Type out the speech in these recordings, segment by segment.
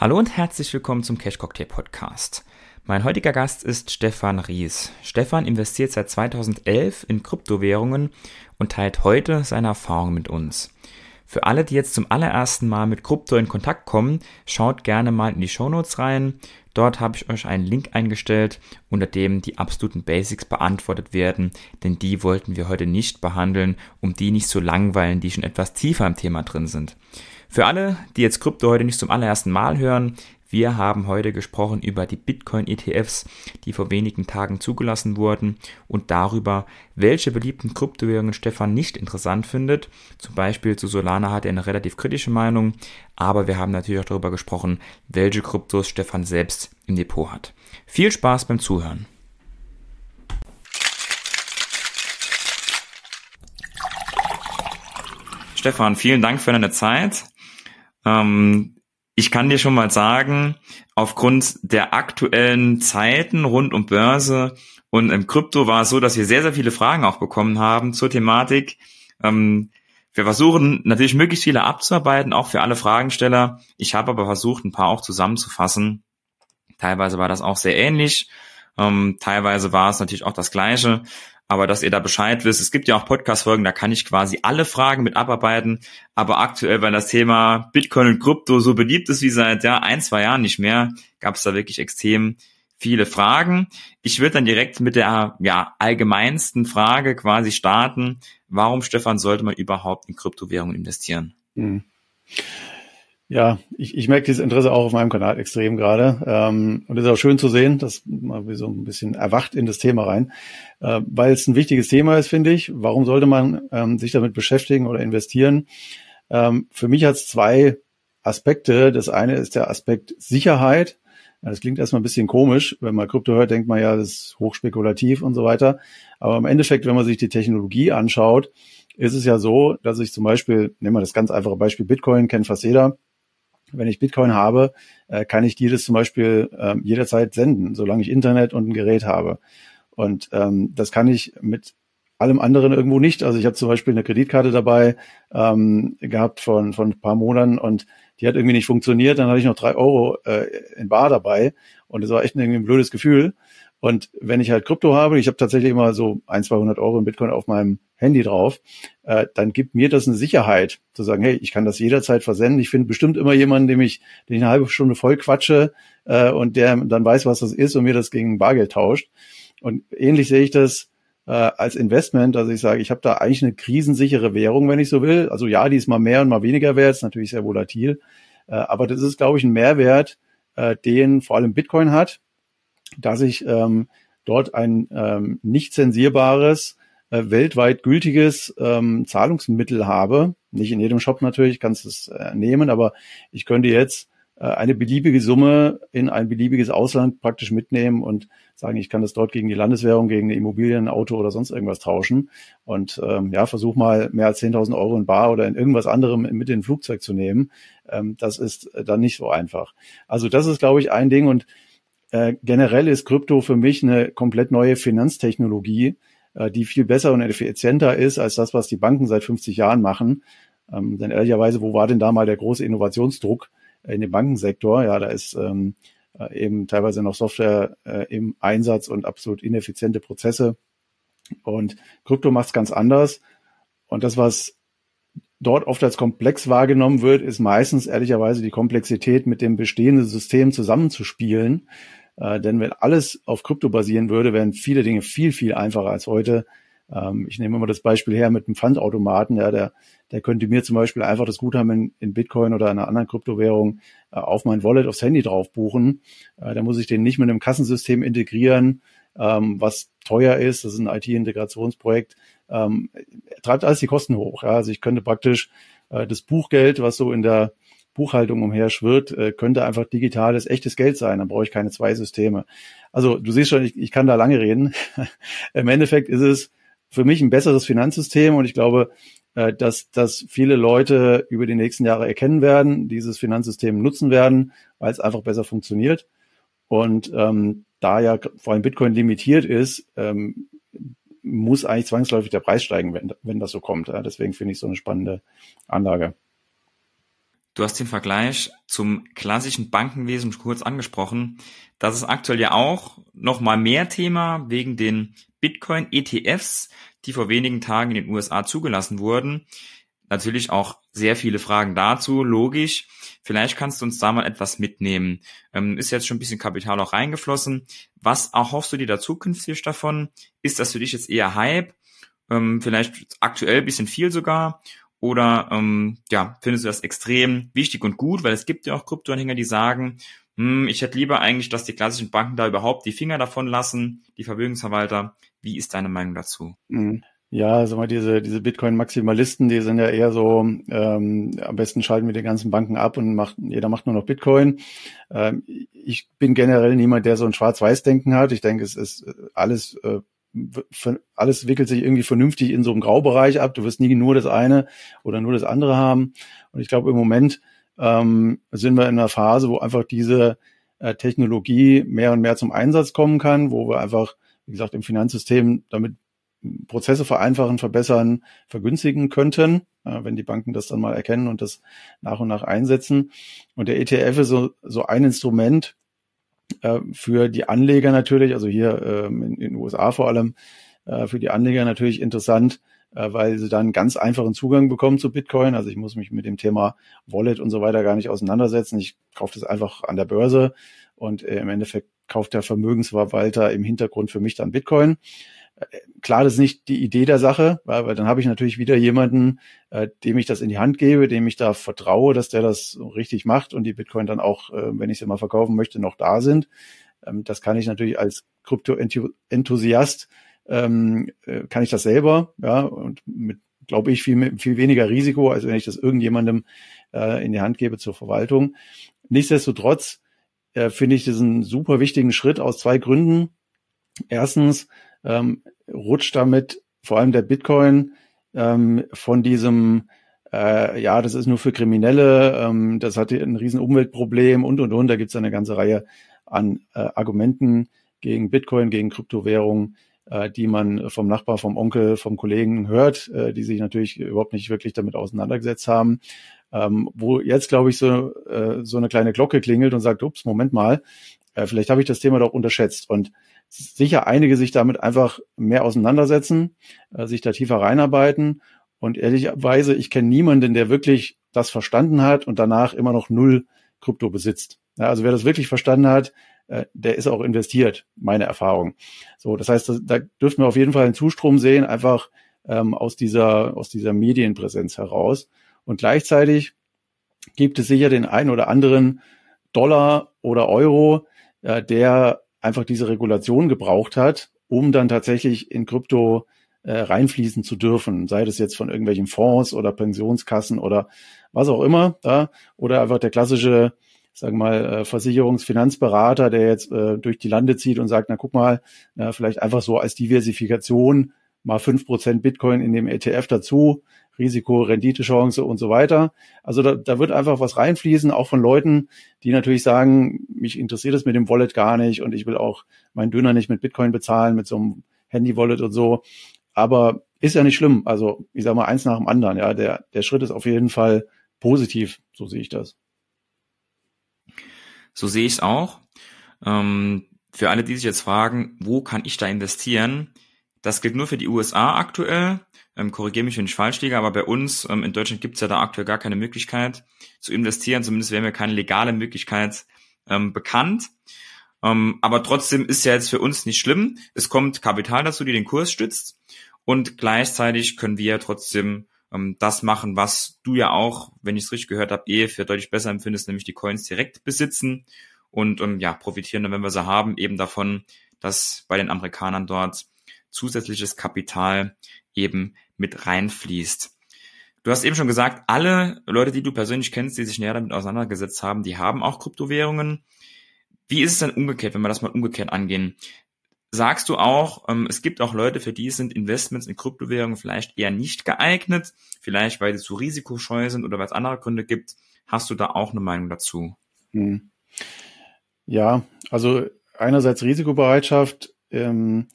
Hallo und herzlich willkommen zum Cash Cocktail Podcast. Mein heutiger Gast ist Stefan Ries. Stefan investiert seit 2011 in Kryptowährungen und teilt heute seine Erfahrungen mit uns. Für alle, die jetzt zum allerersten Mal mit Krypto in Kontakt kommen, schaut gerne mal in die Shownotes rein. Dort habe ich euch einen Link eingestellt, unter dem die absoluten Basics beantwortet werden, denn die wollten wir heute nicht behandeln, um die nicht so langweilen, die schon etwas tiefer im Thema drin sind. Für alle, die jetzt Krypto heute nicht zum allerersten Mal hören, wir haben heute gesprochen über die Bitcoin-ETFs, die vor wenigen Tagen zugelassen wurden und darüber, welche beliebten Kryptowährungen Stefan nicht interessant findet. Zum Beispiel zu Solana hat er eine relativ kritische Meinung, aber wir haben natürlich auch darüber gesprochen, welche Kryptos Stefan selbst im Depot hat. Viel Spaß beim Zuhören. Stefan, vielen Dank für deine Zeit. Ähm, ich kann dir schon mal sagen, aufgrund der aktuellen Zeiten rund um Börse und im Krypto war es so, dass wir sehr, sehr viele Fragen auch bekommen haben zur Thematik. Ähm, wir versuchen natürlich möglichst viele abzuarbeiten, auch für alle Fragensteller. Ich habe aber versucht, ein paar auch zusammenzufassen. Teilweise war das auch sehr ähnlich. Ähm, teilweise war es natürlich auch das Gleiche aber dass ihr da Bescheid wisst. Es gibt ja auch Podcast-Folgen, da kann ich quasi alle Fragen mit abarbeiten. Aber aktuell, weil das Thema Bitcoin und Krypto so beliebt ist wie seit ja, ein, zwei Jahren nicht mehr, gab es da wirklich extrem viele Fragen. Ich würde dann direkt mit der ja, allgemeinsten Frage quasi starten. Warum, Stefan, sollte man überhaupt in Kryptowährungen investieren? Hm. Ja, ich, ich merke dieses Interesse auch auf meinem Kanal extrem gerade. Ähm, und es ist auch schön zu sehen, dass man so ein bisschen erwacht in das Thema rein, äh, weil es ein wichtiges Thema ist, finde ich. Warum sollte man ähm, sich damit beschäftigen oder investieren? Ähm, für mich hat es zwei Aspekte. Das eine ist der Aspekt Sicherheit. Das klingt erstmal ein bisschen komisch. Wenn man Krypto hört, denkt man ja, das ist hochspekulativ und so weiter. Aber im Endeffekt, wenn man sich die Technologie anschaut, ist es ja so, dass ich zum Beispiel, nehmen wir das ganz einfache Beispiel Bitcoin, kennt fast jeder wenn ich Bitcoin habe, äh, kann ich dir das zum Beispiel äh, jederzeit senden, solange ich Internet und ein Gerät habe. Und ähm, das kann ich mit allem anderen irgendwo nicht. Also ich habe zum Beispiel eine Kreditkarte dabei ähm, gehabt von, von ein paar Monaten und die hat irgendwie nicht funktioniert. Dann hatte ich noch drei Euro äh, in Bar dabei und das war echt irgendwie ein blödes Gefühl. Und wenn ich halt Krypto habe, ich habe tatsächlich immer so ein, 200 Euro in Bitcoin auf meinem Handy drauf, äh, dann gibt mir das eine Sicherheit, zu sagen, hey, ich kann das jederzeit versenden. Ich finde bestimmt immer jemanden, dem ich, den ich eine halbe Stunde voll quatsche äh, und der dann weiß, was das ist und mir das gegen Bargeld tauscht. Und ähnlich sehe ich das äh, als Investment. Also ich sage, ich habe da eigentlich eine krisensichere Währung, wenn ich so will. Also ja, die ist mal mehr und mal weniger wert, ist natürlich sehr volatil. Äh, aber das ist, glaube ich, ein Mehrwert, äh, den vor allem Bitcoin hat, dass ich ähm, dort ein ähm, nicht zensierbares äh, weltweit gültiges ähm, Zahlungsmittel habe. Nicht in jedem Shop natürlich, kannst es äh, nehmen, aber ich könnte jetzt äh, eine beliebige Summe in ein beliebiges Ausland praktisch mitnehmen und sagen, ich kann das dort gegen die Landeswährung, gegen eine Immobilie, ein Auto oder sonst irgendwas tauschen. Und ähm, ja, versuch mal mehr als 10.000 Euro in Bar oder in irgendwas anderem mit in ein Flugzeug zu nehmen. Ähm, das ist dann nicht so einfach. Also das ist, glaube ich, ein Ding. Und äh, generell ist Krypto für mich eine komplett neue Finanztechnologie, äh, die viel besser und effizienter ist als das, was die Banken seit 50 Jahren machen. Ähm, denn ehrlicherweise, wo war denn da mal der große Innovationsdruck in dem Bankensektor? Ja, da ist ähm, äh, eben teilweise noch Software äh, im Einsatz und absolut ineffiziente Prozesse. Und Krypto macht es ganz anders. Und das, was dort oft als komplex wahrgenommen wird, ist meistens ehrlicherweise die Komplexität mit dem bestehenden System zusammenzuspielen. Äh, denn wenn alles auf Krypto basieren würde, wären viele Dinge viel, viel einfacher als heute. Ähm, ich nehme immer das Beispiel her mit einem Pfandautomaten. Ja, der, der könnte mir zum Beispiel einfach das Guthaben in, in Bitcoin oder einer anderen Kryptowährung äh, auf mein Wallet aufs Handy drauf buchen. Äh, da muss ich den nicht mit einem Kassensystem integrieren, ähm, was teuer ist. Das ist ein IT-Integrationsprojekt. Ähm, treibt alles die Kosten hoch. Ja. Also ich könnte praktisch äh, das Buchgeld, was so in der Buchhaltung umherschwirrt, äh, könnte einfach digitales, echtes Geld sein. Dann brauche ich keine zwei Systeme. Also du siehst schon, ich, ich kann da lange reden. Im Endeffekt ist es für mich ein besseres Finanzsystem und ich glaube, äh, dass, dass viele Leute über die nächsten Jahre erkennen werden, dieses Finanzsystem nutzen werden, weil es einfach besser funktioniert. Und ähm, da ja vor allem Bitcoin limitiert ist, ähm, muss eigentlich zwangsläufig der Preis steigen, wenn, wenn das so kommt. Deswegen finde ich so eine spannende Anlage. Du hast den Vergleich zum klassischen Bankenwesen kurz angesprochen. Das ist aktuell ja auch noch mal mehr Thema wegen den Bitcoin-ETFs, die vor wenigen Tagen in den USA zugelassen wurden. Natürlich auch sehr viele Fragen dazu, logisch. Vielleicht kannst du uns da mal etwas mitnehmen. Ähm, ist jetzt schon ein bisschen Kapital auch reingeflossen. Was erhoffst du dir da zukünftig davon? Ist das für dich jetzt eher Hype? Ähm, vielleicht aktuell bisschen viel sogar? Oder ähm, ja, findest du das extrem wichtig und gut? Weil es gibt ja auch Kryptoanhänger, die sagen, hm, ich hätte lieber eigentlich, dass die klassischen Banken da überhaupt die Finger davon lassen, die Vermögensverwalter. Wie ist deine Meinung dazu? Mhm. Ja, sag mal, diese, diese Bitcoin-Maximalisten, die sind ja eher so, ähm, am besten schalten wir die ganzen Banken ab und macht, jeder macht nur noch Bitcoin. Ähm, ich bin generell niemand, der so ein Schwarz-Weiß-Denken hat. Ich denke, es ist alles, äh, alles wickelt sich irgendwie vernünftig in so einem Graubereich ab. Du wirst nie nur das eine oder nur das andere haben. Und ich glaube, im Moment ähm, sind wir in einer Phase, wo einfach diese äh, Technologie mehr und mehr zum Einsatz kommen kann, wo wir einfach, wie gesagt, im Finanzsystem damit Prozesse vereinfachen, verbessern, vergünstigen könnten, äh, wenn die Banken das dann mal erkennen und das nach und nach einsetzen. Und der ETF ist so, so ein Instrument äh, für die Anleger natürlich, also hier ähm, in, den USA vor allem, äh, für die Anleger natürlich interessant, äh, weil sie dann ganz einfachen Zugang bekommen zu Bitcoin. Also ich muss mich mit dem Thema Wallet und so weiter gar nicht auseinandersetzen. Ich kaufe das einfach an der Börse und äh, im Endeffekt kauft der Vermögensverwalter im Hintergrund für mich dann Bitcoin klar, das ist nicht die Idee der Sache, weil, weil dann habe ich natürlich wieder jemanden, äh, dem ich das in die Hand gebe, dem ich da vertraue, dass der das richtig macht und die Bitcoin dann auch, äh, wenn ich sie mal verkaufen möchte, noch da sind. Ähm, das kann ich natürlich als Krypto-Enthusiast, ähm, äh, kann ich das selber, ja, und mit, glaube ich, viel, viel weniger Risiko, als wenn ich das irgendjemandem äh, in die Hand gebe zur Verwaltung. Nichtsdestotrotz äh, finde ich diesen super wichtigen Schritt aus zwei Gründen. Erstens, ähm, rutscht damit vor allem der Bitcoin ähm, von diesem äh, ja, das ist nur für Kriminelle, ähm, das hat ein riesen Umweltproblem und und und. Da gibt es eine ganze Reihe an äh, Argumenten gegen Bitcoin, gegen Kryptowährungen, äh, die man vom Nachbar, vom Onkel, vom Kollegen hört, äh, die sich natürlich überhaupt nicht wirklich damit auseinandergesetzt haben. Ähm, wo jetzt, glaube ich, so, äh, so eine kleine Glocke klingelt und sagt, ups, Moment mal, äh, vielleicht habe ich das Thema doch unterschätzt. Und sicher einige sich damit einfach mehr auseinandersetzen, äh, sich da tiefer reinarbeiten. Und ehrlicherweise, ich kenne niemanden, der wirklich das verstanden hat und danach immer noch null Krypto besitzt. Ja, also wer das wirklich verstanden hat, äh, der ist auch investiert, meine Erfahrung. So, das heißt, da dürften wir auf jeden Fall einen Zustrom sehen, einfach ähm, aus dieser aus dieser Medienpräsenz heraus. Und gleichzeitig gibt es sicher den einen oder anderen Dollar oder Euro, äh, der einfach diese Regulation gebraucht hat, um dann tatsächlich in Krypto äh, reinfließen zu dürfen, sei das jetzt von irgendwelchen Fonds oder Pensionskassen oder was auch immer, da, oder einfach der klassische, sagen wir mal, äh, Versicherungsfinanzberater, der jetzt äh, durch die Lande zieht und sagt, na guck mal, na, vielleicht einfach so als Diversifikation mal fünf Prozent Bitcoin in dem ETF dazu, Risiko, Renditechance und so weiter. Also da, da wird einfach was reinfließen, auch von Leuten, die natürlich sagen, mich interessiert es mit dem Wallet gar nicht und ich will auch meinen Döner nicht mit Bitcoin bezahlen, mit so einem Handy-Wallet und so. Aber ist ja nicht schlimm. Also ich sage mal eins nach dem anderen. Ja, der, der Schritt ist auf jeden Fall positiv. So sehe ich das. So sehe ich es auch. Ähm, für alle, die sich jetzt fragen, wo kann ich da investieren? Das gilt nur für die USA aktuell. Ähm, Korrigiere mich, wenn ich falsch liege, aber bei uns ähm, in Deutschland gibt es ja da aktuell gar keine Möglichkeit zu investieren. Zumindest wäre mir keine legale Möglichkeit ähm, bekannt. Ähm, aber trotzdem ist ja jetzt für uns nicht schlimm. Es kommt Kapital dazu, die den Kurs stützt. Und gleichzeitig können wir ja trotzdem ähm, das machen, was du ja auch, wenn ich es richtig gehört habe, eh für deutlich besser empfindest, nämlich die Coins direkt besitzen und ähm, ja, profitieren dann, wenn wir sie haben, eben davon, dass bei den Amerikanern dort zusätzliches Kapital eben mit reinfließt. Du hast eben schon gesagt, alle Leute, die du persönlich kennst, die sich näher damit auseinandergesetzt haben, die haben auch Kryptowährungen. Wie ist es denn umgekehrt, wenn wir das mal umgekehrt angehen? Sagst du auch, ähm, es gibt auch Leute, für die sind Investments in Kryptowährungen vielleicht eher nicht geeignet, vielleicht weil sie zu risikoscheu sind oder weil es andere Gründe gibt. Hast du da auch eine Meinung dazu? Hm. Ja, also einerseits Risikobereitschaft, ähm,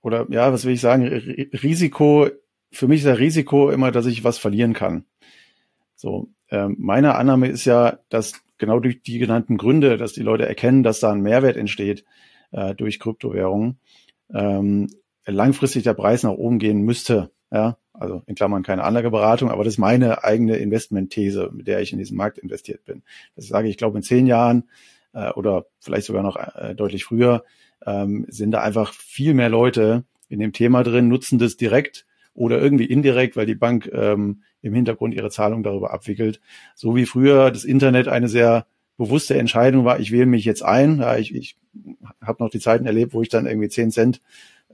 oder ja, was will ich sagen, Risiko, für mich ist ja Risiko immer, dass ich was verlieren kann. So, äh, meine Annahme ist ja, dass genau durch die genannten Gründe, dass die Leute erkennen, dass da ein Mehrwert entsteht äh, durch Kryptowährungen, ähm, langfristig der Preis nach oben gehen müsste. Ja, also in Klammern keine Anlageberatung, aber das ist meine eigene Investmentthese, mit der ich in diesen Markt investiert bin. Das sage ich, ich glaube in zehn Jahren äh, oder vielleicht sogar noch äh, deutlich früher ähm, sind da einfach viel mehr Leute in dem Thema drin, nutzen das direkt oder irgendwie indirekt, weil die Bank ähm, im Hintergrund ihre Zahlung darüber abwickelt. So wie früher das Internet eine sehr bewusste Entscheidung war, ich wähle mich jetzt ein. Ja, ich ich habe noch die Zeiten erlebt, wo ich dann irgendwie zehn Cent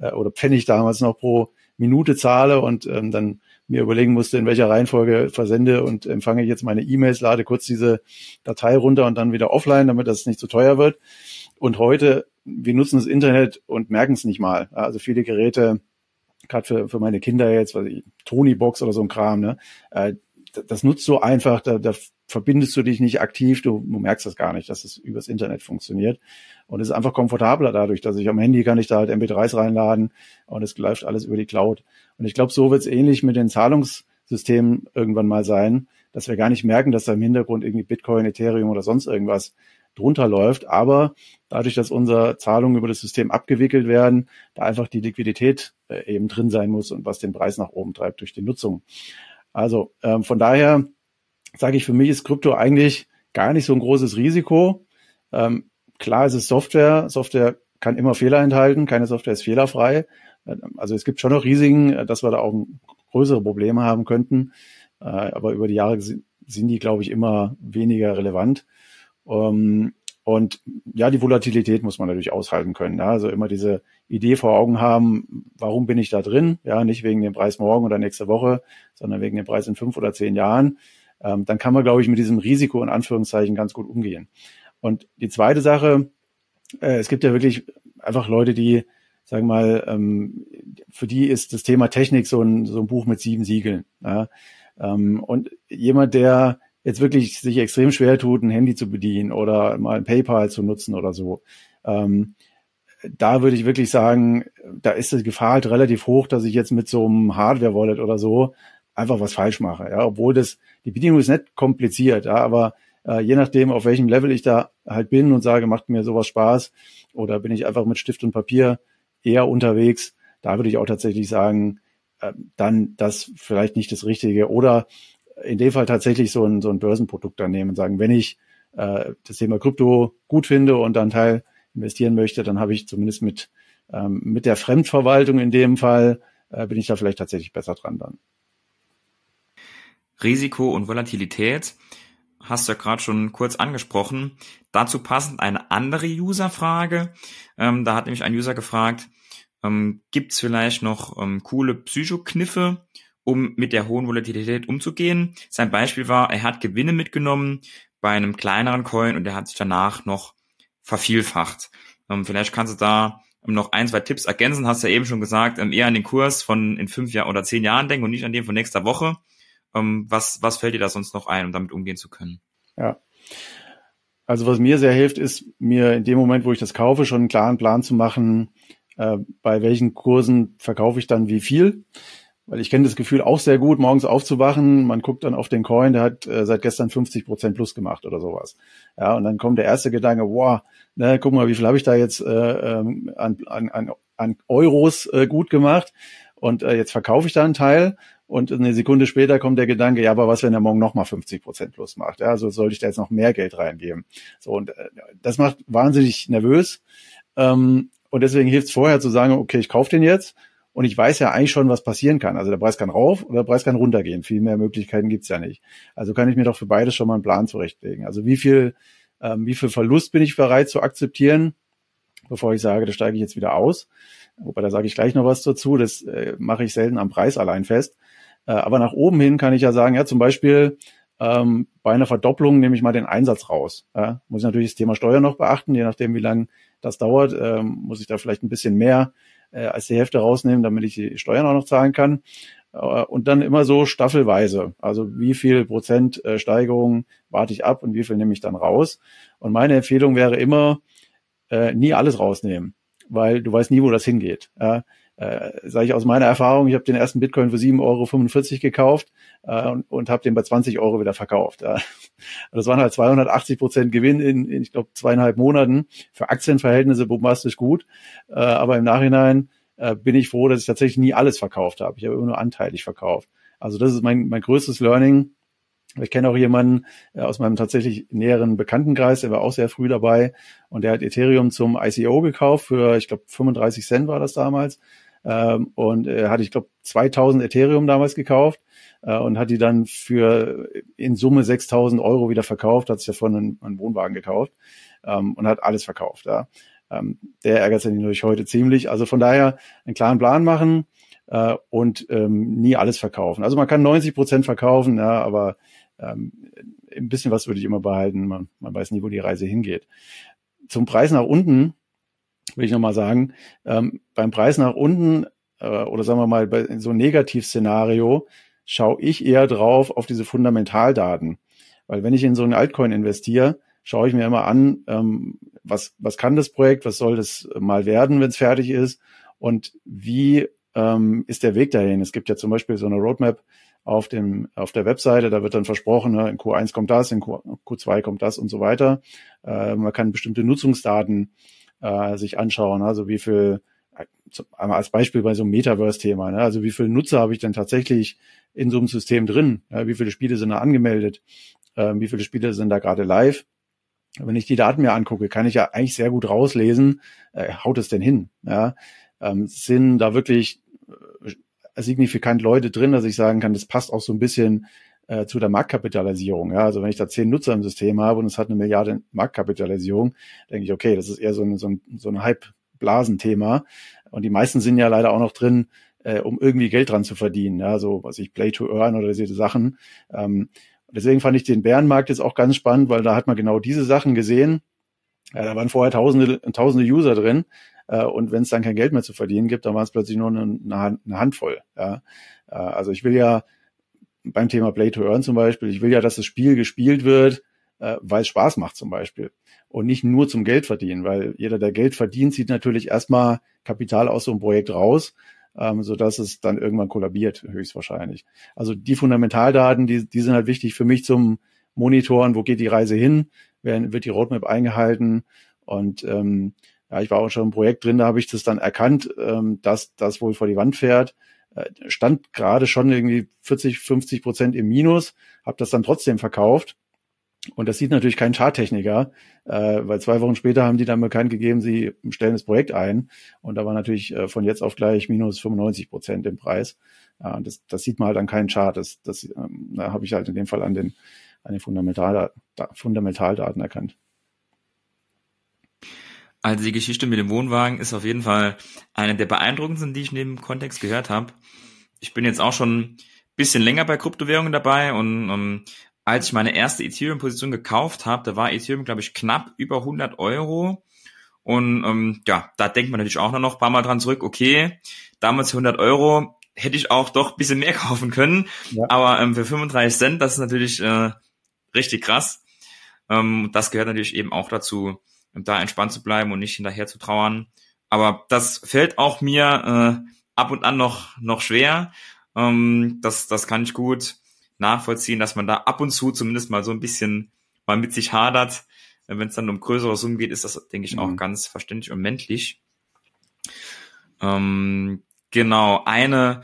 äh, oder Pfennig damals noch pro Minute zahle und ähm, dann mir überlegen musste, in welcher Reihenfolge versende und empfange ich jetzt meine E-Mails, lade kurz diese Datei runter und dann wieder offline, damit das nicht zu teuer wird. Und heute, wir nutzen das Internet und merken es nicht mal. Also viele Geräte, gerade für, für meine Kinder jetzt, was ich, Tony-Box oder so ein Kram, ne, äh, das nutzt du einfach, da, da verbindest du dich nicht aktiv, du, du merkst das gar nicht, dass es übers Internet funktioniert. Und es ist einfach komfortabler dadurch, dass ich am Handy kann ich da halt MP3s reinladen und es läuft alles über die Cloud. Und ich glaube, so wird es ähnlich mit den Zahlungssystemen irgendwann mal sein, dass wir gar nicht merken, dass da im Hintergrund irgendwie Bitcoin, Ethereum oder sonst irgendwas drunter läuft. Aber dadurch, dass unsere Zahlungen über das System abgewickelt werden, da einfach die Liquidität äh, eben drin sein muss und was den Preis nach oben treibt durch die Nutzung. Also ähm, von daher sage ich, für mich ist Krypto eigentlich gar nicht so ein großes Risiko. Ähm, klar, es ist Software. Software kann immer Fehler enthalten. Keine Software ist fehlerfrei. Also es gibt schon noch Risiken, dass wir da auch größere Probleme haben könnten. Äh, aber über die Jahre sind die, glaube ich, immer weniger relevant. Ähm, und ja, die Volatilität muss man natürlich aushalten können. Ja? Also immer diese Idee vor Augen haben, warum bin ich da drin? Ja, nicht wegen dem Preis morgen oder nächste Woche, sondern wegen dem Preis in fünf oder zehn Jahren. Ähm, dann kann man, glaube ich, mit diesem Risiko in Anführungszeichen ganz gut umgehen. Und die zweite Sache, äh, es gibt ja wirklich einfach Leute, die, sagen mal, ähm, für die ist das Thema Technik so ein, so ein Buch mit sieben Siegeln. Ja? Ähm, und jemand, der jetzt wirklich sich extrem schwer tut, ein Handy zu bedienen oder mal ein PayPal zu nutzen oder so, ähm, da würde ich wirklich sagen, da ist die Gefahr halt relativ hoch, dass ich jetzt mit so einem Hardware-Wallet oder so einfach was falsch mache. Ja, obwohl das, die Bedienung ist nicht kompliziert, ja, aber äh, je nachdem, auf welchem Level ich da halt bin und sage, macht mir sowas Spaß oder bin ich einfach mit Stift und Papier eher unterwegs, da würde ich auch tatsächlich sagen, äh, dann das vielleicht nicht das Richtige oder in dem Fall tatsächlich so ein, so ein Börsenprodukt dann nehmen und sagen, wenn ich äh, das Thema Krypto gut finde und dann Teil investieren möchte, dann habe ich zumindest mit, ähm, mit der Fremdverwaltung in dem Fall, äh, bin ich da vielleicht tatsächlich besser dran dann. Risiko und Volatilität hast du ja gerade schon kurz angesprochen. Dazu passend eine andere User-Frage. Ähm, da hat nämlich ein User gefragt, ähm, gibt es vielleicht noch ähm, coole Psychokniffe, um mit der hohen Volatilität umzugehen? Sein Beispiel war, er hat Gewinne mitgenommen bei einem kleineren Coin und er hat sich danach noch vervielfacht. Ähm, vielleicht kannst du da noch ein, zwei Tipps ergänzen. Hast ja eben schon gesagt, ähm, eher an den Kurs von in fünf Jahren oder zehn Jahren denken und nicht an den von nächster Woche. Ähm, was, was fällt dir da sonst noch ein, um damit umgehen zu können? Ja. Also was mir sehr hilft, ist mir in dem Moment, wo ich das kaufe, schon einen klaren Plan zu machen, äh, bei welchen Kursen verkaufe ich dann wie viel. Weil ich kenne das Gefühl auch sehr gut, morgens aufzuwachen, man guckt dann auf den Coin, der hat äh, seit gestern 50 Prozent plus gemacht oder sowas. Ja, und dann kommt der erste Gedanke, wow, ne, guck mal, wie viel habe ich da jetzt äh, ähm, an, an, an Euros äh, gut gemacht und äh, jetzt verkaufe ich da einen Teil und eine Sekunde später kommt der Gedanke, ja, aber was, wenn er morgen nochmal 50 Prozent plus macht? Ja, also sollte ich da jetzt noch mehr Geld reingeben. So, und äh, das macht wahnsinnig nervös. Ähm, und deswegen hilft es vorher zu sagen, okay, ich kaufe den jetzt und ich weiß ja eigentlich schon, was passieren kann. Also der Preis kann rauf oder der Preis kann runtergehen. Viel mehr Möglichkeiten gibt's ja nicht. Also kann ich mir doch für beides schon mal einen Plan zurechtlegen. Also wie viel, ähm, wie viel Verlust bin ich bereit zu akzeptieren, bevor ich sage, da steige ich jetzt wieder aus. Wobei da sage ich gleich noch was dazu. Das äh, mache ich selten am Preis allein fest. Äh, aber nach oben hin kann ich ja sagen, ja, zum Beispiel ähm, bei einer Verdopplung nehme ich mal den Einsatz raus. Ja, muss ich natürlich das Thema Steuer noch beachten, je nachdem, wie lange das dauert, ähm, muss ich da vielleicht ein bisschen mehr äh, als die Hälfte rausnehmen, damit ich die Steuern auch noch zahlen kann. Äh, und dann immer so staffelweise. Also wie viel Prozent äh, Steigerung warte ich ab und wie viel nehme ich dann raus. Und meine Empfehlung wäre immer, äh, nie alles rausnehmen, weil du weißt nie, wo das hingeht. Ja? Äh, sage ich aus meiner Erfahrung, ich habe den ersten Bitcoin für 7,45 Euro gekauft äh, und, und habe den bei 20 Euro wieder verkauft. Ja. Das waren halt 280 Prozent Gewinn in, in ich glaube, zweieinhalb Monaten. Für Aktienverhältnisse bombastisch gut. Äh, aber im Nachhinein äh, bin ich froh, dass ich tatsächlich nie alles verkauft habe. Ich habe immer nur anteilig verkauft. Also das ist mein, mein größtes Learning. Ich kenne auch jemanden äh, aus meinem tatsächlich näheren Bekanntenkreis, der war auch sehr früh dabei und der hat Ethereum zum ICO gekauft für, ich glaube, 35 Cent war das damals. Ähm, und er hatte, ich glaube, 2000 Ethereum damals gekauft äh, und hat die dann für in Summe 6000 Euro wieder verkauft, hat sich davon einen, einen Wohnwagen gekauft ähm, und hat alles verkauft. Ja. Ähm, der ärgert sich natürlich heute ziemlich. Also von daher einen klaren Plan machen äh, und ähm, nie alles verkaufen. Also man kann 90 Prozent verkaufen, ja, aber ähm, ein bisschen was würde ich immer behalten. Man, man weiß nie, wo die Reise hingeht. Zum Preis nach unten will ich nochmal sagen, ähm, beim Preis nach unten äh, oder sagen wir mal bei so einem Negativszenario schaue ich eher drauf auf diese Fundamentaldaten. Weil wenn ich in so einen Altcoin investiere, schaue ich mir immer an, ähm, was, was kann das Projekt, was soll das mal werden, wenn es fertig ist und wie ähm, ist der Weg dahin. Es gibt ja zum Beispiel so eine Roadmap auf dem auf der Webseite, da wird dann versprochen, ne, in Q1 kommt das, in Q, Q2 kommt das und so weiter. Äh, man kann bestimmte Nutzungsdaten äh, sich anschauen, also wie viel einmal als Beispiel bei so einem Metaverse-Thema, ne? also wie viele Nutzer habe ich denn tatsächlich in so einem System drin? Ja, wie viele Spiele sind da angemeldet? Äh, wie viele Spiele sind da gerade live? Wenn ich die Daten mir angucke, kann ich ja eigentlich sehr gut rauslesen, äh, haut es denn hin? Ja? Ähm, sind da wirklich äh, signifikant Leute drin, dass ich sagen kann, das passt auch so ein bisschen äh, zu der Marktkapitalisierung. Ja? Also wenn ich da zehn Nutzer im System habe und es hat eine Milliarde Marktkapitalisierung, denke ich, okay, das ist eher so ein, so ein, so ein Hype-Blasenthema. Und die meisten sind ja leider auch noch drin, äh, um irgendwie Geld dran zu verdienen. Ja, so was ich Play to Earn oder diese Sachen. Ähm, deswegen fand ich den Bärenmarkt jetzt auch ganz spannend, weil da hat man genau diese Sachen gesehen. Ja, da waren vorher tausende, tausende User drin. Äh, und wenn es dann kein Geld mehr zu verdienen gibt, dann war es plötzlich nur eine, eine Handvoll. Ja. Äh, also ich will ja beim Thema Play to Earn zum Beispiel, ich will ja, dass das Spiel gespielt wird, äh, weil es Spaß macht zum Beispiel. Und nicht nur zum Geld verdienen, weil jeder, der Geld verdient, zieht natürlich erstmal Kapital aus so einem Projekt raus, ähm, so dass es dann irgendwann kollabiert, höchstwahrscheinlich. Also die Fundamentaldaten, die, die sind halt wichtig für mich zum Monitoren, wo geht die Reise hin, werden, wird die Roadmap eingehalten und ähm, ja, ich war auch schon im Projekt drin, da habe ich das dann erkannt, ähm, dass das wohl vor die Wand fährt äh, stand gerade schon irgendwie 40, 50 Prozent im Minus, habe das dann trotzdem verkauft. Und das sieht natürlich kein Charttechniker, äh, weil zwei Wochen später haben die dann bekannt gegeben, sie stellen das Projekt ein. Und da war natürlich äh, von jetzt auf gleich minus 95 Prozent im Preis. Ja, das, das sieht man halt an keinen Chart. Das, das ähm, da habe ich halt in dem Fall an den, an den Fundamentaldaten, Fundamentaldaten erkannt. Also die Geschichte mit dem Wohnwagen ist auf jeden Fall eine der beeindruckendsten, die ich in dem Kontext gehört habe. Ich bin jetzt auch schon ein bisschen länger bei Kryptowährungen dabei und um, ähm, als ich meine erste Ethereum-Position gekauft habe, da war Ethereum, glaube ich, knapp über 100 Euro. Und ähm, ja, da denkt man natürlich auch noch ein paar Mal dran zurück, okay, damals 100 Euro hätte ich auch doch ein bisschen mehr kaufen können. Ja. Aber ähm, für 35 Cent, das ist natürlich äh, richtig krass. Ähm, das gehört natürlich eben auch dazu, da entspannt zu bleiben und nicht hinterher zu trauern. Aber das fällt auch mir äh, ab und an noch, noch schwer. Ähm, das, das kann ich gut nachvollziehen, dass man da ab und zu zumindest mal so ein bisschen mal mit sich hadert. Wenn es dann um größere Summen geht, ist das, denke ich, mhm. auch ganz verständlich und menschlich. Ähm, genau, eine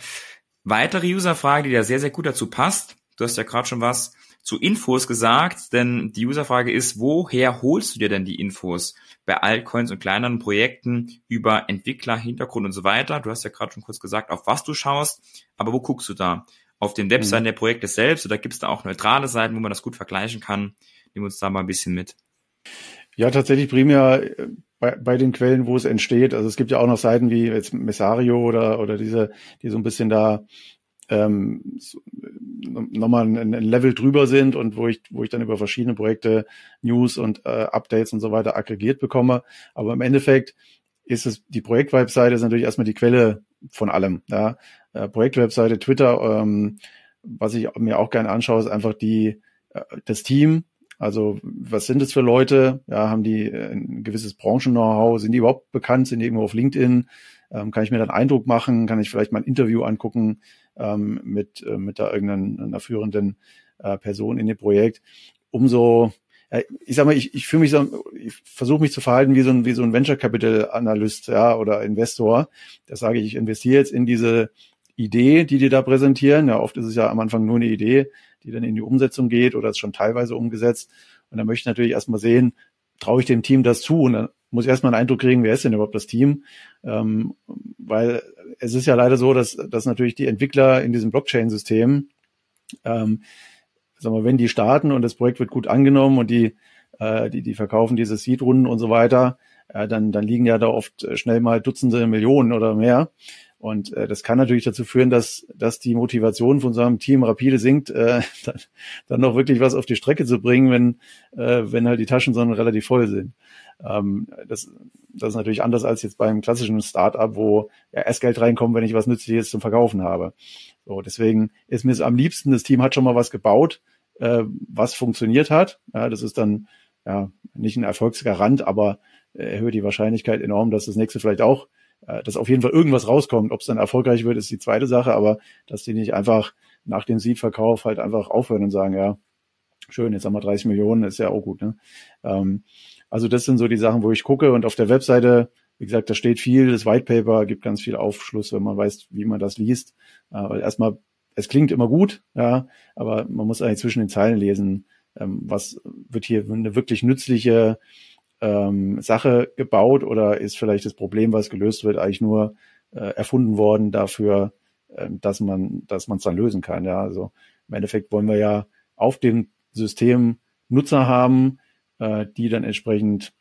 weitere Userfrage, die da sehr, sehr gut dazu passt. Du hast ja gerade schon was zu Infos gesagt, denn die Userfrage ist, woher holst du dir denn die Infos bei Altcoins und kleineren Projekten über Entwickler, Hintergrund und so weiter? Du hast ja gerade schon kurz gesagt, auf was du schaust, aber wo guckst du da? Auf den Webseiten mhm. der Projekte selbst oder gibt es da auch neutrale Seiten, wo man das gut vergleichen kann? Nehmen wir uns da mal ein bisschen mit. Ja, tatsächlich primär äh, bei, bei den Quellen, wo es entsteht. Also es gibt ja auch noch Seiten wie jetzt Messario oder, oder diese, die so ein bisschen da ähm, nochmal ein, ein Level drüber sind und wo ich, wo ich dann über verschiedene Projekte News und äh, Updates und so weiter aggregiert bekomme. Aber im Endeffekt ist es, die Projektwebseite ist natürlich erstmal die Quelle von allem. Ja. Äh, Projektwebseite, Twitter, ähm, was ich mir auch gerne anschaue, ist einfach die, äh, das Team. Also was sind es für Leute? Ja, haben die äh, ein gewisses Branchen-Know-how? Sind die überhaupt bekannt? Sind die irgendwo auf LinkedIn? ähm, kann ich mir dann Eindruck machen, kann ich vielleicht mal ein Interview angucken ähm, mit, äh, mit da irgendeiner führenden äh, Person in dem Projekt. Umso ich sag mal, ich, ich fühle mich so, ich versuche mich zu verhalten wie so ein, wie so ein Venture Capital Analyst, ja, oder Investor. Das sage ich, ich investiere jetzt in diese Idee, die die da präsentieren. Ja, oft ist es ja am Anfang nur eine Idee, die dann in die Umsetzung geht oder ist schon teilweise umgesetzt. Und dann möchte ich natürlich erstmal sehen, traue ich dem Team das zu? Und dann muss ich erstmal einen Eindruck kriegen, wer ist denn überhaupt das Team? Ähm, weil es ist ja leider so, dass, dass natürlich die Entwickler in diesem Blockchain-System, ähm, sagen wir, wenn die starten und das Projekt wird gut angenommen und die, äh, die, die verkaufen diese Seed-Runden und so weiter, äh, dann, dann liegen ja da oft schnell mal Dutzende Millionen oder mehr. Und äh, das kann natürlich dazu führen, dass, dass die Motivation von so einem Team rapide sinkt, äh, dann, dann noch wirklich was auf die Strecke zu bringen, wenn, äh, wenn halt die Taschen so relativ voll sind. Ähm, das, das ist natürlich anders als jetzt beim klassischen Startup, wo ja erst Geld reinkommt, wenn ich was Nützliches zum Verkaufen habe. So, deswegen ist mir es am liebsten, das Team hat schon mal was gebaut, äh, was funktioniert hat. Ja, das ist dann ja nicht ein Erfolgsgarant, aber erhöht die Wahrscheinlichkeit enorm, dass das nächste vielleicht auch äh, dass auf jeden Fall irgendwas rauskommt. Ob es dann erfolgreich wird, ist die zweite Sache, aber dass die nicht einfach nach dem Seed-Verkauf halt einfach aufhören und sagen, ja, schön, jetzt haben wir 30 Millionen, ist ja auch gut. Ne? Ähm, also das sind so die Sachen, wo ich gucke und auf der Webseite, wie gesagt, da steht viel, das White Paper gibt ganz viel Aufschluss, wenn man weiß, wie man das liest. Äh, weil erstmal, es klingt immer gut, ja, aber man muss eigentlich zwischen den Zeilen lesen, ähm, was wird hier eine wirklich nützliche ähm, Sache gebaut oder ist vielleicht das Problem, was gelöst wird, eigentlich nur äh, erfunden worden dafür, äh, dass man, dass man es dann lösen kann. Ja, also im Endeffekt wollen wir ja auf dem System Nutzer haben, äh, die dann entsprechend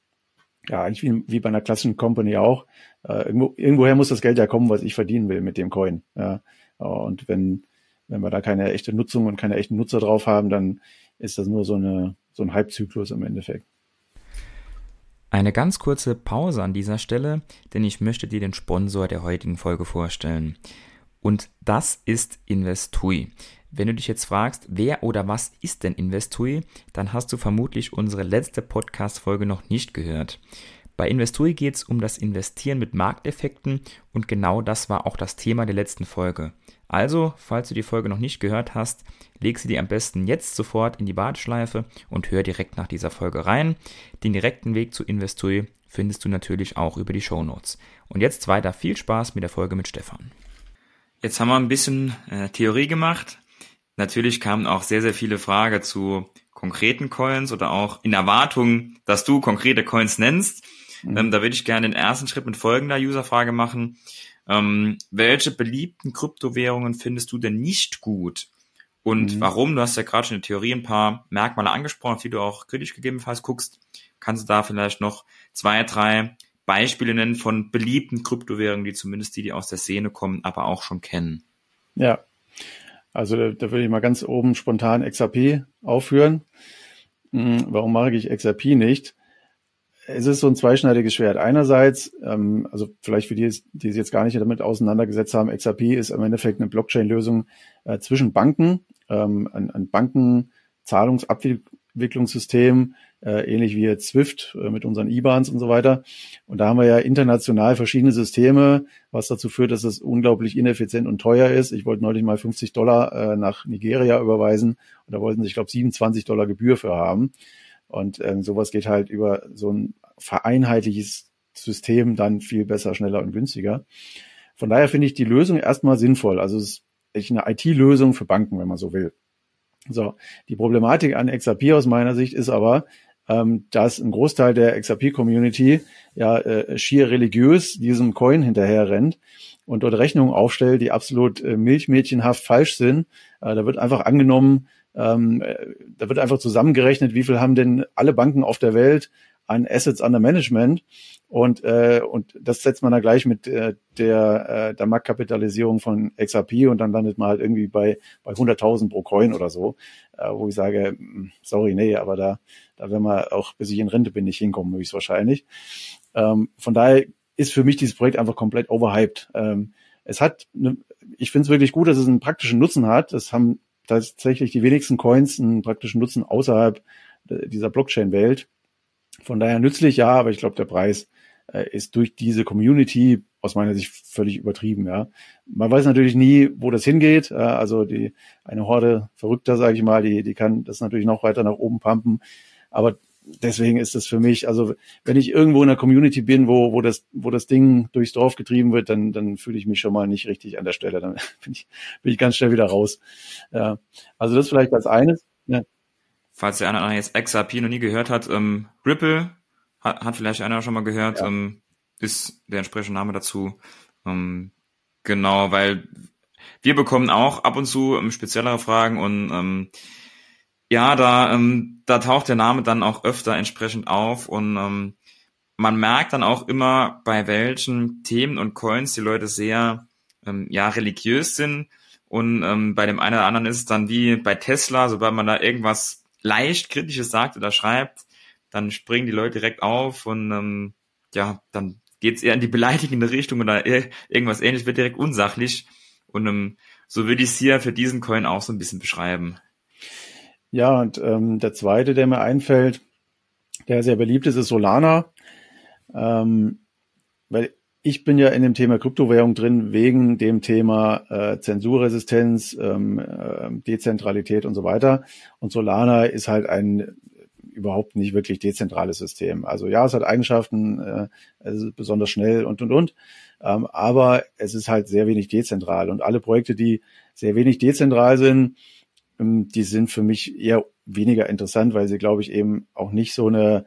ja, eigentlich wie, wie bei einer klassischen Company auch. Äh, irgendwo, irgendwoher muss das Geld ja kommen, was ich verdienen will mit dem Coin. Ja. Und wenn, wenn wir da keine echte Nutzung und keine echten Nutzer drauf haben, dann ist das nur so eine, so ein Halbzyklus im Endeffekt. Eine ganz kurze Pause an dieser Stelle, denn ich möchte dir den Sponsor der heutigen Folge vorstellen. Und das ist Investui. Wenn du dich jetzt fragst, wer oder was ist denn Investui, dann hast du vermutlich unsere letzte Podcast-Folge noch nicht gehört. Bei Investui geht es um das Investieren mit Markteffekten und genau das war auch das Thema der letzten Folge. Also, falls du die Folge noch nicht gehört hast, leg sie dir am besten jetzt sofort in die Warteschleife und hör direkt nach dieser Folge rein. Den direkten Weg zu Investui findest du natürlich auch über die Show Notes. Und jetzt weiter viel Spaß mit der Folge mit Stefan. Jetzt haben wir ein bisschen äh, Theorie gemacht. Natürlich kamen auch sehr, sehr viele Fragen zu konkreten Coins oder auch in Erwartung, dass du konkrete Coins nennst. Mhm. Ähm, da würde ich gerne den ersten Schritt mit folgender Userfrage machen. Ähm, welche beliebten Kryptowährungen findest du denn nicht gut? Und mhm. warum? Du hast ja gerade schon in der Theorie ein paar Merkmale angesprochen, auf die du auch kritisch gegebenenfalls guckst. Kannst du da vielleicht noch zwei, drei Beispiele nennen von beliebten Kryptowährungen, die zumindest die, die aus der Szene kommen, aber auch schon kennen? Ja, also da, da würde ich mal ganz oben spontan XRP aufführen. Hm, warum mag ich XRP nicht? Es ist so ein zweischneidiges Schwert. Einerseits, ähm, also vielleicht für die, die sich jetzt gar nicht damit auseinandergesetzt haben, XRP ist im Endeffekt eine Blockchain-Lösung äh, zwischen Banken, ähm, ein, ein Bankenzahlungsabwicklungssystem, äh, ähnlich wie jetzt SWIFT äh, mit unseren IBANs und so weiter. Und da haben wir ja international verschiedene Systeme, was dazu führt, dass es unglaublich ineffizient und teuer ist. Ich wollte neulich mal 50 Dollar äh, nach Nigeria überweisen und da wollten sie, ich glaube, 27 Dollar Gebühr für haben. Und ähm, sowas geht halt über so ein vereinheitliches System dann viel besser, schneller und günstiger. Von daher finde ich die Lösung erstmal sinnvoll. Also es ist echt eine IT-Lösung für Banken, wenn man so will. So, die Problematik an XRP aus meiner Sicht ist aber, ähm, dass ein Großteil der XRP-Community ja äh, schier religiös diesem Coin hinterher rennt und dort Rechnungen aufstellt, die absolut äh, milchmädchenhaft falsch sind. Äh, da wird einfach angenommen, ähm, äh, da wird einfach zusammengerechnet, wie viel haben denn alle Banken auf der Welt an Assets under Management und äh, und das setzt man da gleich mit äh, der äh, der Marktkapitalisierung von XRP und dann landet man halt irgendwie bei bei 100.000 pro Coin oder so, äh, wo ich sage, hm, sorry, nee, aber da da werden wir auch bis ich in Rente bin nicht hinkommen höchstwahrscheinlich. Ähm, von daher ist für mich dieses Projekt einfach komplett overhyped. Ähm, es hat, ne, ich finde es wirklich gut, dass es einen praktischen Nutzen hat. Das haben tatsächlich die wenigsten Coins einen praktischen Nutzen außerhalb dieser Blockchain-Welt. Von daher nützlich, ja, aber ich glaube, der Preis äh, ist durch diese Community aus meiner Sicht völlig übertrieben. Ja, man weiß natürlich nie, wo das hingeht. Also die eine Horde Verrückter, sage ich mal, die die kann das natürlich noch weiter nach oben pumpen. Aber deswegen ist es für mich, also wenn ich irgendwo in einer Community bin, wo, wo, das, wo das Ding durchs Dorf getrieben wird, dann, dann fühle ich mich schon mal nicht richtig an der Stelle. Dann bin ich, bin ich ganz schnell wieder raus. Ja, also das vielleicht als eines. Ja. Falls der einer jetzt XRP noch nie gehört hat, ähm, Ripple hat, hat vielleicht einer schon mal gehört, ja. ähm, ist der entsprechende Name dazu. Ähm, genau, weil wir bekommen auch ab und zu ähm, speziellere Fragen und ähm, ja, da, ähm, da taucht der Name dann auch öfter entsprechend auf und ähm, man merkt dann auch immer, bei welchen Themen und Coins die Leute sehr ähm, ja religiös sind. Und ähm, bei dem einen oder anderen ist es dann wie bei Tesla, sobald man da irgendwas leicht Kritisches sagt oder schreibt, dann springen die Leute direkt auf und ähm, ja, dann geht's eher in die beleidigende Richtung oder irgendwas ähnliches, wird direkt unsachlich. Und ähm, so würde ich es hier für diesen Coin auch so ein bisschen beschreiben. Ja, und ähm, der zweite, der mir einfällt, der sehr beliebt ist, ist Solana. Ähm, weil ich bin ja in dem Thema Kryptowährung drin, wegen dem Thema äh, Zensurresistenz, ähm, äh, Dezentralität und so weiter. Und Solana ist halt ein überhaupt nicht wirklich dezentrales System. Also ja, es hat Eigenschaften, äh, es ist besonders schnell und und und, ähm, aber es ist halt sehr wenig dezentral. Und alle Projekte, die sehr wenig dezentral sind, die sind für mich eher weniger interessant, weil sie, glaube ich, eben auch nicht so eine,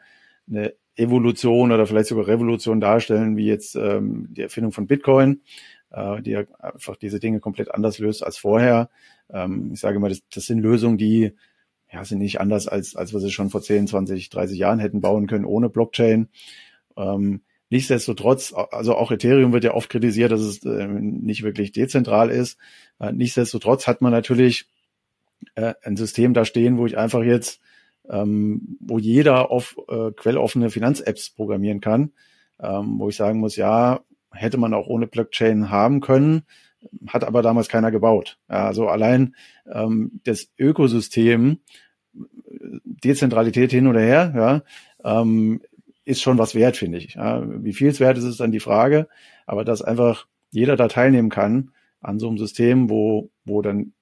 eine Evolution oder vielleicht sogar Revolution darstellen, wie jetzt ähm, die Erfindung von Bitcoin, äh, die ja einfach diese Dinge komplett anders löst als vorher. Ähm, ich sage mal, das, das sind Lösungen, die ja, sind nicht anders, als, als wir sie schon vor 10, 20, 30 Jahren hätten bauen können ohne Blockchain. Ähm, nichtsdestotrotz, also auch Ethereum wird ja oft kritisiert, dass es äh, nicht wirklich dezentral ist. Äh, nichtsdestotrotz hat man natürlich äh, ein System da stehen, wo ich einfach jetzt, ähm, wo jeder auf äh, quelloffene Finanz-Apps programmieren kann, ähm, wo ich sagen muss, ja, hätte man auch ohne Blockchain haben können, hat aber damals keiner gebaut. Ja, also allein ähm, das Ökosystem, Dezentralität hin oder her, ja, ähm, ist schon was wert, finde ich. Ja, wie viel es wert ist, ist dann die Frage. Aber dass einfach jeder da teilnehmen kann an so einem System, wo, wo dann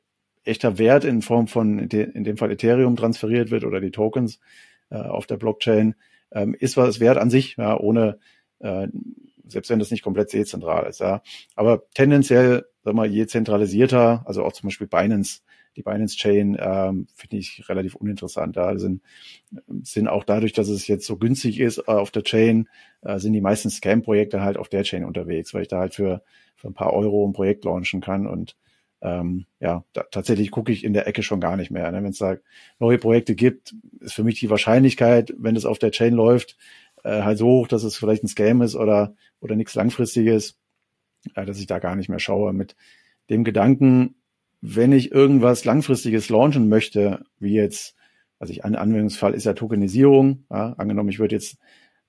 echter Wert in Form von, in dem Fall Ethereum transferiert wird oder die Tokens äh, auf der Blockchain, ähm, ist was wert an sich, ja, ohne, äh, selbst wenn das nicht komplett dezentral ist. Ja. Aber tendenziell, sag mal, je zentralisierter, also auch zum Beispiel Binance, die Binance Chain ähm, finde ich relativ uninteressant. Da sind, sind auch dadurch, dass es jetzt so günstig ist äh, auf der Chain, äh, sind die meisten Scam-Projekte halt auf der Chain unterwegs, weil ich da halt für, für ein paar Euro ein Projekt launchen kann und ähm, ja, da, tatsächlich gucke ich in der Ecke schon gar nicht mehr. Ne? Wenn es da neue Projekte gibt, ist für mich die Wahrscheinlichkeit, wenn es auf der Chain läuft, äh, halt so hoch, dass es vielleicht ein Scam ist oder, oder nichts Langfristiges, äh, dass ich da gar nicht mehr schaue. Mit dem Gedanken, wenn ich irgendwas Langfristiges launchen möchte, wie jetzt, also ich, ein Anwendungsfall ist ja Tokenisierung. Ja? Angenommen, ich würde jetzt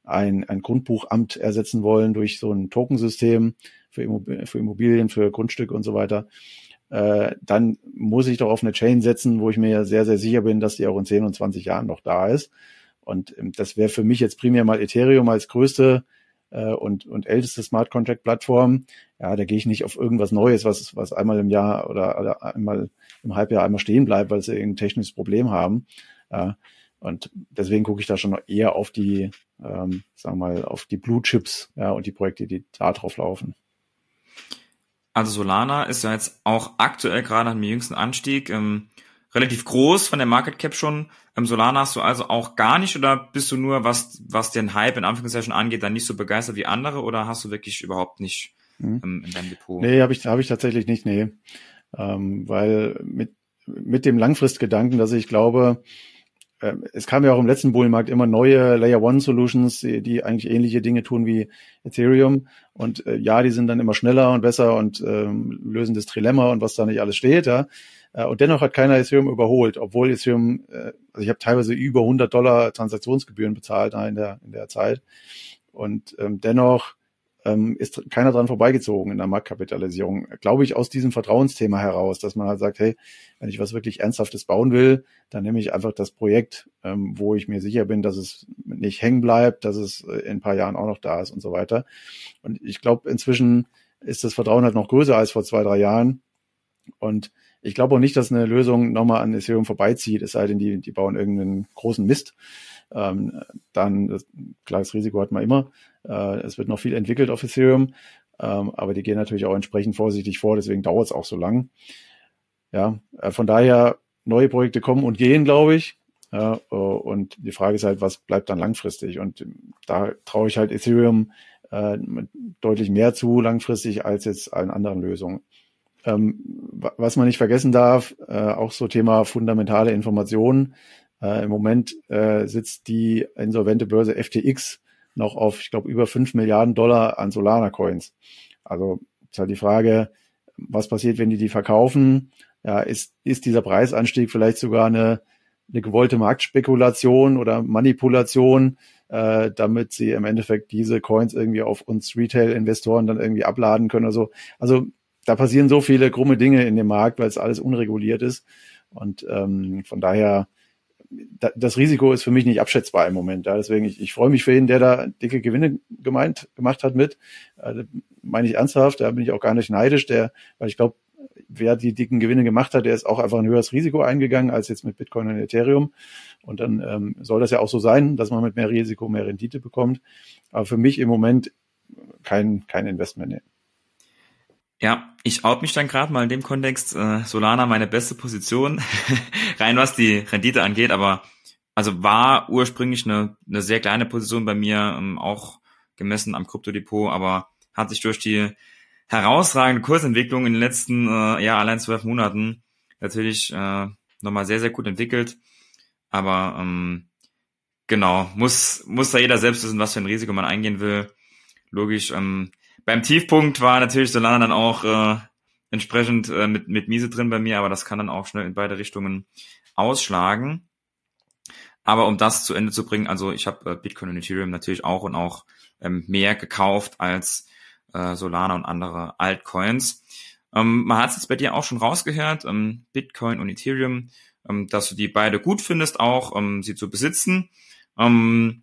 ein, ein Grundbuchamt ersetzen wollen durch so ein Tokensystem für Immobilien, für Grundstücke und so weiter äh, dann muss ich doch auf eine Chain setzen, wo ich mir ja sehr, sehr sicher bin, dass die auch in 10 und 20 Jahren noch da ist. Und ähm, das wäre für mich jetzt primär mal Ethereum als größte äh, und, und älteste Smart Contract Plattform. Ja, da gehe ich nicht auf irgendwas Neues, was, was einmal im Jahr oder, oder einmal im Halbjahr einmal stehen bleibt, weil sie irgendein technisches Problem haben. Ja, und deswegen gucke ich da schon eher auf die, ähm, sagen wir mal, auf die Blue Chips ja, und die Projekte, die da drauf laufen. Also Solana ist ja jetzt auch aktuell gerade am jüngsten Anstieg ähm, relativ groß von der Market Cap schon. Ähm, Solana hast du also auch gar nicht oder bist du nur, was, was den Hype in Anführungszeichen angeht, dann nicht so begeistert wie andere oder hast du wirklich überhaupt nicht mhm. ähm, in deinem Depot? Nee, habe ich, hab ich tatsächlich nicht, nee. Ähm, weil mit, mit dem Langfristgedanken, dass ich glaube, es kam ja auch im letzten Bullenmarkt immer neue Layer One Solutions, die, die eigentlich ähnliche Dinge tun wie Ethereum. Und äh, ja, die sind dann immer schneller und besser und ähm, lösen das Trilemma und was da nicht alles steht. Ja. Äh, und dennoch hat keiner Ethereum überholt, obwohl Ethereum, äh, also ich habe teilweise über 100 Dollar Transaktionsgebühren bezahlt in der, in der Zeit. Und ähm, dennoch ähm, ist keiner dran vorbeigezogen in der Marktkapitalisierung. Glaube ich aus diesem Vertrauensthema heraus, dass man halt sagt, hey, wenn ich was wirklich Ernsthaftes bauen will, dann nehme ich einfach das Projekt, ähm, wo ich mir sicher bin, dass es nicht hängen bleibt, dass es in ein paar Jahren auch noch da ist und so weiter. Und ich glaube, inzwischen ist das Vertrauen halt noch größer als vor zwei, drei Jahren. Und ich glaube auch nicht, dass eine Lösung nochmal an Ethereum vorbeizieht, es sei denn, die, die bauen irgendeinen großen Mist. Ähm, dann, das, klar, Risiko hat man immer. Äh, es wird noch viel entwickelt auf Ethereum, ähm, aber die gehen natürlich auch entsprechend vorsichtig vor, deswegen dauert es auch so lang. Ja, äh, von daher, neue Projekte kommen und gehen, glaube ich. Ja, äh, und die Frage ist halt, was bleibt dann langfristig? Und da traue ich halt Ethereum äh, deutlich mehr zu langfristig als jetzt allen anderen Lösungen. Ähm, was man nicht vergessen darf, äh, auch so Thema fundamentale Informationen. Äh, Im Moment äh, sitzt die insolvente Börse FTX noch auf, ich glaube, über fünf Milliarden Dollar an Solana-Coins. Also ist halt die Frage, was passiert, wenn die die verkaufen? Ja, ist, ist dieser Preisanstieg vielleicht sogar eine, eine gewollte Marktspekulation oder Manipulation, äh, damit sie im Endeffekt diese Coins irgendwie auf uns Retail-Investoren dann irgendwie abladen können oder so. Also da passieren so viele krumme Dinge in dem Markt, weil es alles unreguliert ist. Und ähm, von daher, da, das Risiko ist für mich nicht abschätzbar im Moment. Ja. Deswegen, ich, ich freue mich für jeden, der da dicke Gewinne gemeint, gemacht hat mit. Äh, meine ich ernsthaft, da bin ich auch gar nicht neidisch, der, weil ich glaube, wer die dicken Gewinne gemacht hat, der ist auch einfach ein höheres Risiko eingegangen als jetzt mit Bitcoin und Ethereum. Und dann ähm, soll das ja auch so sein, dass man mit mehr Risiko mehr Rendite bekommt. Aber für mich im Moment kein, kein Investment. Ja, ich out mich dann gerade mal in dem Kontext. Äh, Solana meine beste Position, rein was die Rendite angeht, aber also war ursprünglich eine, eine sehr kleine Position bei mir, ähm, auch gemessen am Kryptodepot, aber hat sich durch die herausragende Kursentwicklung in den letzten, äh, ja, allein zwölf Monaten natürlich äh, nochmal sehr, sehr gut entwickelt. Aber ähm, genau, muss, muss da jeder selbst wissen, was für ein Risiko man eingehen will. Logisch, ähm, beim Tiefpunkt war natürlich Solana dann auch äh, entsprechend äh, mit, mit Miese drin bei mir, aber das kann dann auch schnell in beide Richtungen ausschlagen. Aber um das zu Ende zu bringen, also ich habe äh, Bitcoin und Ethereum natürlich auch und auch ähm, mehr gekauft als äh, Solana und andere Altcoins. Ähm, man hat es jetzt bei dir auch schon rausgehört, ähm, Bitcoin und Ethereum, ähm, dass du die beide gut findest, auch ähm, sie zu besitzen. Ähm,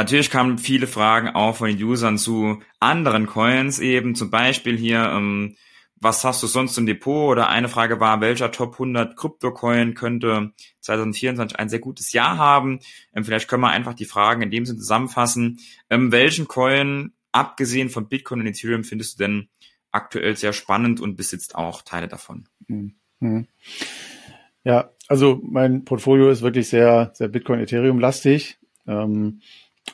Natürlich kamen viele Fragen auch von den Usern zu anderen Coins eben, zum Beispiel hier, ähm, was hast du sonst im Depot? Oder eine Frage war, welcher Top 100 Krypto-Coin könnte 2024 ein sehr gutes Jahr haben? Ähm, vielleicht können wir einfach die Fragen in dem Sinne zusammenfassen. Ähm, welchen Coin, abgesehen von Bitcoin und Ethereum, findest du denn aktuell sehr spannend und besitzt auch Teile davon? Mhm. Ja, also mein Portfolio ist wirklich sehr, sehr Bitcoin-Ethereum-lastig. Ähm,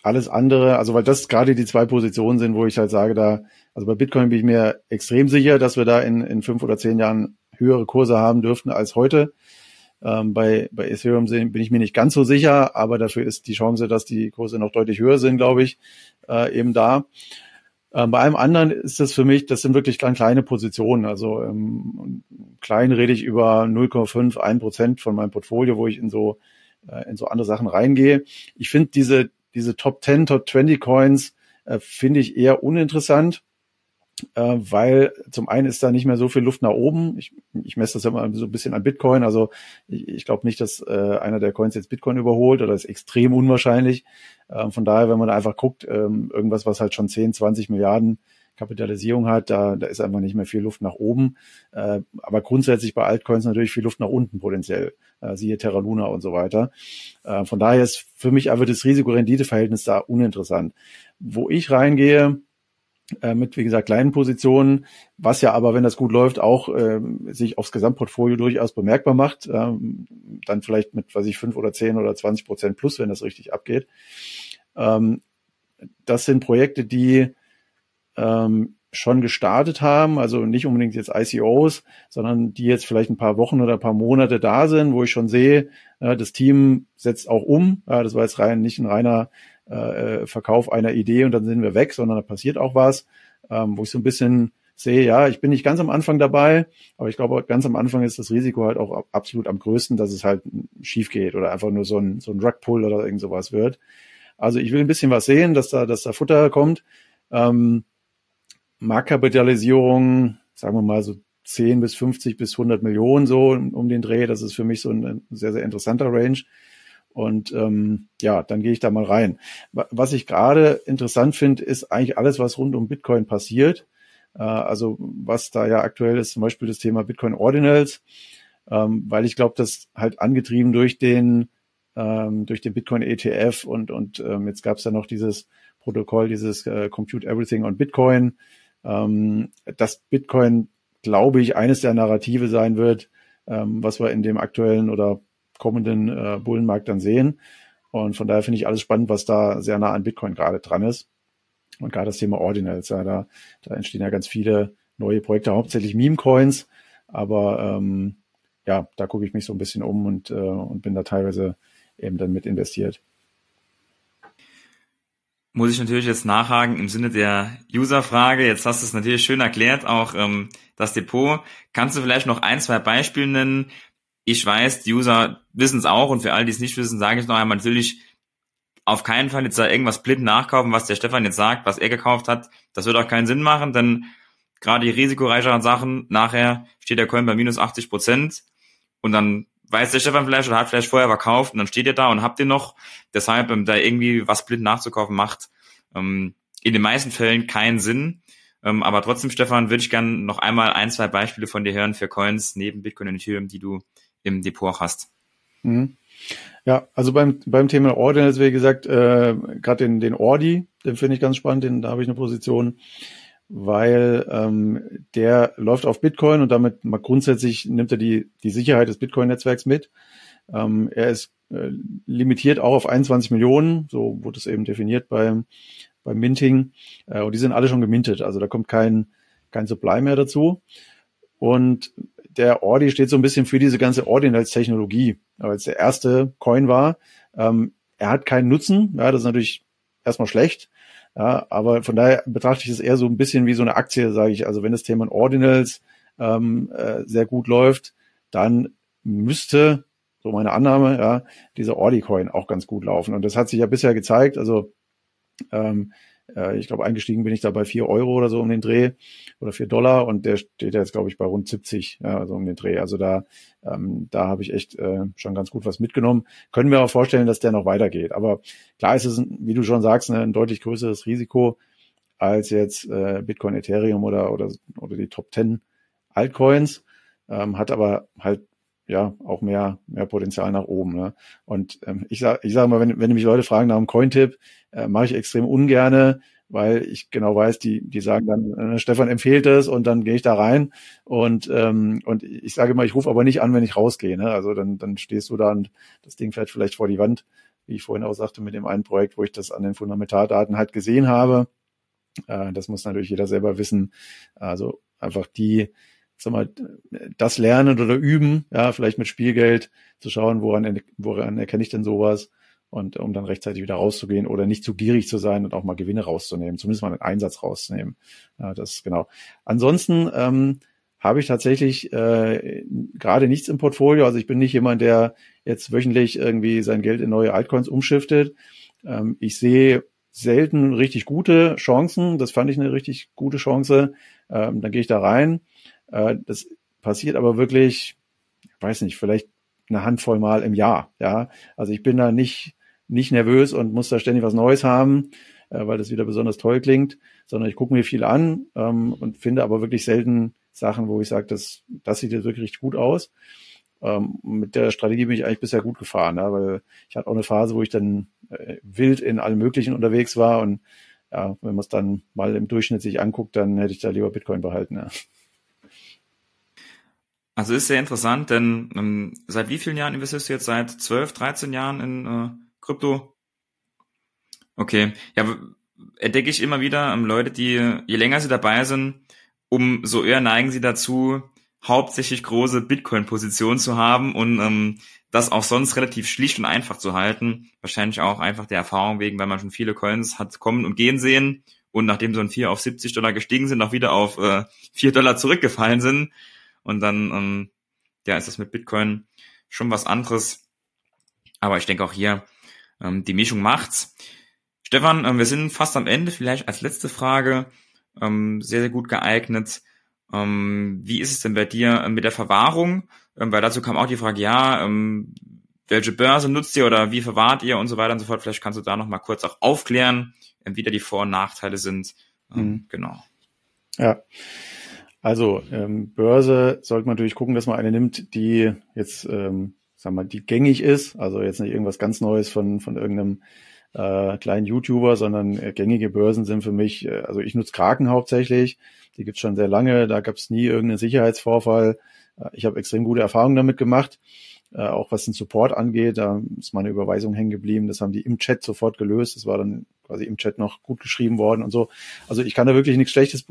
alles andere, also weil das gerade die zwei Positionen sind, wo ich halt sage, da, also bei Bitcoin bin ich mir extrem sicher, dass wir da in, in fünf oder zehn Jahren höhere Kurse haben dürften als heute. Ähm, bei, bei Ethereum bin ich mir nicht ganz so sicher, aber dafür ist die Chance, dass die Kurse noch deutlich höher sind, glaube ich, äh, eben da. Ähm, bei einem anderen ist das für mich, das sind wirklich kleine, kleine Positionen. Also ähm, klein rede ich über 0,5, 1 Prozent von meinem Portfolio, wo ich in so äh, in so andere Sachen reingehe. Ich finde diese diese Top 10, Top 20 Coins äh, finde ich eher uninteressant, äh, weil zum einen ist da nicht mehr so viel Luft nach oben. Ich, ich messe das ja mal so ein bisschen an Bitcoin. Also ich, ich glaube nicht, dass äh, einer der Coins jetzt Bitcoin überholt oder ist extrem unwahrscheinlich. Äh, von daher, wenn man einfach guckt, ähm, irgendwas, was halt schon 10, 20 Milliarden Kapitalisierung hat, da, da ist einfach nicht mehr viel Luft nach oben. Äh, aber grundsätzlich bei Altcoins natürlich viel Luft nach unten potenziell. Äh, siehe Terra Luna und so weiter. Äh, von daher ist für mich einfach das Risiko-Rendite-Verhältnis da uninteressant. Wo ich reingehe, äh, mit, wie gesagt, kleinen Positionen, was ja aber, wenn das gut läuft, auch äh, sich aufs Gesamtportfolio durchaus bemerkbar macht. Ähm, dann vielleicht mit, weiß ich, fünf oder zehn oder zwanzig Prozent plus, wenn das richtig abgeht. Ähm, das sind Projekte, die ähm, schon gestartet haben, also nicht unbedingt jetzt ICOs, sondern die jetzt vielleicht ein paar Wochen oder ein paar Monate da sind, wo ich schon sehe, äh, das Team setzt auch um. Äh, das war jetzt rein nicht ein reiner äh, Verkauf einer Idee und dann sind wir weg, sondern da passiert auch was, ähm, wo ich so ein bisschen sehe, ja, ich bin nicht ganz am Anfang dabei, aber ich glaube, ganz am Anfang ist das Risiko halt auch absolut am größten, dass es halt schief geht oder einfach nur so ein, so ein Rugpull oder irgend sowas wird. Also ich will ein bisschen was sehen, dass da, dass da Futter kommt. Ähm, Marktkapitalisierung, sagen wir mal so 10 bis 50 bis 100 Millionen so um den Dreh. Das ist für mich so ein sehr, sehr interessanter Range. Und ähm, ja, dann gehe ich da mal rein. Was ich gerade interessant finde, ist eigentlich alles, was rund um Bitcoin passiert. Äh, also was da ja aktuell ist, zum Beispiel das Thema Bitcoin Ordinals, ähm, weil ich glaube, das halt angetrieben durch den ähm, durch den Bitcoin ETF und und ähm, jetzt gab es ja noch dieses Protokoll, dieses äh, Compute Everything on Bitcoin, ähm, dass Bitcoin, glaube ich, eines der Narrative sein wird, ähm, was wir in dem aktuellen oder kommenden äh, Bullenmarkt dann sehen. Und von daher finde ich alles spannend, was da sehr nah an Bitcoin gerade dran ist. Und gerade das Thema Ordinals, ja, da, da entstehen ja ganz viele neue Projekte, hauptsächlich Meme-Coins. Aber ähm, ja, da gucke ich mich so ein bisschen um und, äh, und bin da teilweise eben dann mit investiert. Muss ich natürlich jetzt nachhaken im Sinne der User-Frage. Jetzt hast du es natürlich schön erklärt, auch ähm, das Depot. Kannst du vielleicht noch ein, zwei Beispiele nennen, ich weiß, die User wissen es auch und für all die es nicht wissen, sage ich noch einmal natürlich auf keinen Fall jetzt da irgendwas blind nachkaufen, was der Stefan jetzt sagt, was er gekauft hat. Das wird auch keinen Sinn machen, denn gerade die risikoreicheren Sachen, nachher steht der Coin bei minus 80 Prozent und dann weiß der Stefan vielleicht oder hat vielleicht vorher verkauft und dann steht ihr da und habt ihr noch. Deshalb ähm, da irgendwie was blind nachzukaufen macht ähm, in den meisten Fällen keinen Sinn. Ähm, aber trotzdem, Stefan, würde ich gerne noch einmal ein, zwei Beispiele von dir hören für Coins neben Bitcoin und Ethereum, die du im Depot hast. Mhm. Ja, also beim, beim Thema Ordinals, wie gesagt, äh, gerade den, den Ordi, den finde ich ganz spannend, den, da habe ich eine Position, weil ähm, der läuft auf Bitcoin und damit mal grundsätzlich nimmt er die, die Sicherheit des Bitcoin-Netzwerks mit. Ähm, er ist äh, limitiert auch auf 21 Millionen, so wurde es eben definiert beim, beim Minting. Äh, und die sind alle schon gemintet, also da kommt kein, kein Supply mehr dazu. Und der Ordi steht so ein bisschen für diese ganze Ordinals-Technologie, weil es der erste Coin war. Ähm, er hat keinen Nutzen, ja, das ist natürlich erstmal schlecht, ja, aber von daher betrachte ich es eher so ein bisschen wie so eine Aktie, sage ich. Also wenn das Thema Ordinals ähm, äh, sehr gut läuft, dann müsste, so meine Annahme, ja, dieser Ordi-Coin auch ganz gut laufen. Und das hat sich ja bisher gezeigt. Also ähm, äh, ich glaube, eingestiegen bin ich da bei vier Euro oder so um den Dreh oder vier Dollar und der steht jetzt, glaube ich, bei rund 70, ja, also um den Dreh. Also da, ähm, da habe ich echt äh, schon ganz gut was mitgenommen. Können wir auch vorstellen, dass der noch weitergeht. Aber klar ist es, wie du schon sagst, ne, ein deutlich größeres Risiko als jetzt äh, Bitcoin, Ethereum oder, oder, oder die Top 10 Altcoins, ähm, hat aber halt ja auch mehr mehr Potenzial nach oben. Ne? Und ähm, ich sage ich sag mal, wenn, wenn mich Leute fragen nach einem Coin-Tipp, äh, mache ich extrem ungerne, weil ich genau weiß, die die sagen dann, äh, Stefan empfiehlt es und dann gehe ich da rein und ähm, und ich sage immer, ich rufe aber nicht an, wenn ich rausgehe. Ne? Also dann dann stehst du da und das Ding fährt vielleicht vor die Wand, wie ich vorhin auch sagte mit dem einen Projekt, wo ich das an den Fundamentaldaten halt gesehen habe. Äh, das muss natürlich jeder selber wissen. Also einfach die sag mal, das lernen oder üben, ja, vielleicht mit Spielgeld zu schauen, woran, woran erkenne ich denn sowas und um dann rechtzeitig wieder rauszugehen oder nicht zu gierig zu sein und auch mal Gewinne rauszunehmen, zumindest mal einen Einsatz rauszunehmen. Ja, das genau. Ansonsten ähm, habe ich tatsächlich äh, gerade nichts im Portfolio. Also ich bin nicht jemand, der jetzt wöchentlich irgendwie sein Geld in neue Altcoins umschiftet. Ähm, ich sehe selten richtig gute Chancen. Das fand ich eine richtig gute Chance. Ähm, dann gehe ich da rein. Äh, das passiert aber wirklich, ich weiß nicht, vielleicht eine Handvoll Mal im Jahr. Ja, also ich bin da nicht nicht nervös und muss da ständig was Neues haben, äh, weil das wieder besonders toll klingt, sondern ich gucke mir viel an ähm, und finde aber wirklich selten Sachen, wo ich sage, das das sieht jetzt wirklich richtig gut aus. Ähm, mit der Strategie bin ich eigentlich bisher gut gefahren, weil ich hatte auch eine Phase, wo ich dann äh, wild in allem Möglichen unterwegs war und ja, wenn man es dann mal im Durchschnitt sich anguckt, dann hätte ich da lieber Bitcoin behalten. Ja. Also ist sehr interessant, denn ähm, seit wie vielen Jahren investierst du jetzt? Seit 12, 13 Jahren in äh, Krypto? Okay, ja, entdecke ich immer wieder ähm, Leute, die, je länger sie dabei sind, umso eher neigen sie dazu, hauptsächlich große Bitcoin-Positionen zu haben und ähm, das auch sonst relativ schlicht und einfach zu halten. Wahrscheinlich auch einfach der Erfahrung wegen, weil man schon viele Coins hat kommen und gehen sehen und nachdem so ein 4 auf 70 Dollar gestiegen sind, auch wieder auf äh, 4 Dollar zurückgefallen sind, und dann, ähm, ja, ist das mit Bitcoin schon was anderes. Aber ich denke auch hier, ähm, die Mischung macht's. Stefan, ähm, wir sind fast am Ende. Vielleicht als letzte Frage, ähm, sehr, sehr gut geeignet. Ähm, wie ist es denn bei dir äh, mit der Verwahrung? Ähm, weil dazu kam auch die Frage, ja, ähm, welche Börse nutzt ihr oder wie verwahrt ihr und so weiter und so fort. Vielleicht kannst du da noch mal kurz auch aufklären, wie da die Vor- und Nachteile sind. Ähm, mhm. Genau. Ja. Also ähm, Börse sollte man natürlich gucken, dass man eine nimmt, die jetzt, ähm, sagen wir mal, die gängig ist. Also jetzt nicht irgendwas ganz Neues von, von irgendeinem äh, kleinen YouTuber, sondern äh, gängige Börsen sind für mich, äh, also ich nutze Kraken hauptsächlich. Die gibt's schon sehr lange, da gab's nie irgendeinen Sicherheitsvorfall. Äh, ich habe extrem gute Erfahrungen damit gemacht. Äh, auch was den Support angeht, da ist meine Überweisung hängen geblieben. Das haben die im Chat sofort gelöst. Das war dann quasi im Chat noch gut geschrieben worden und so. Also ich kann da wirklich nichts Schlechtes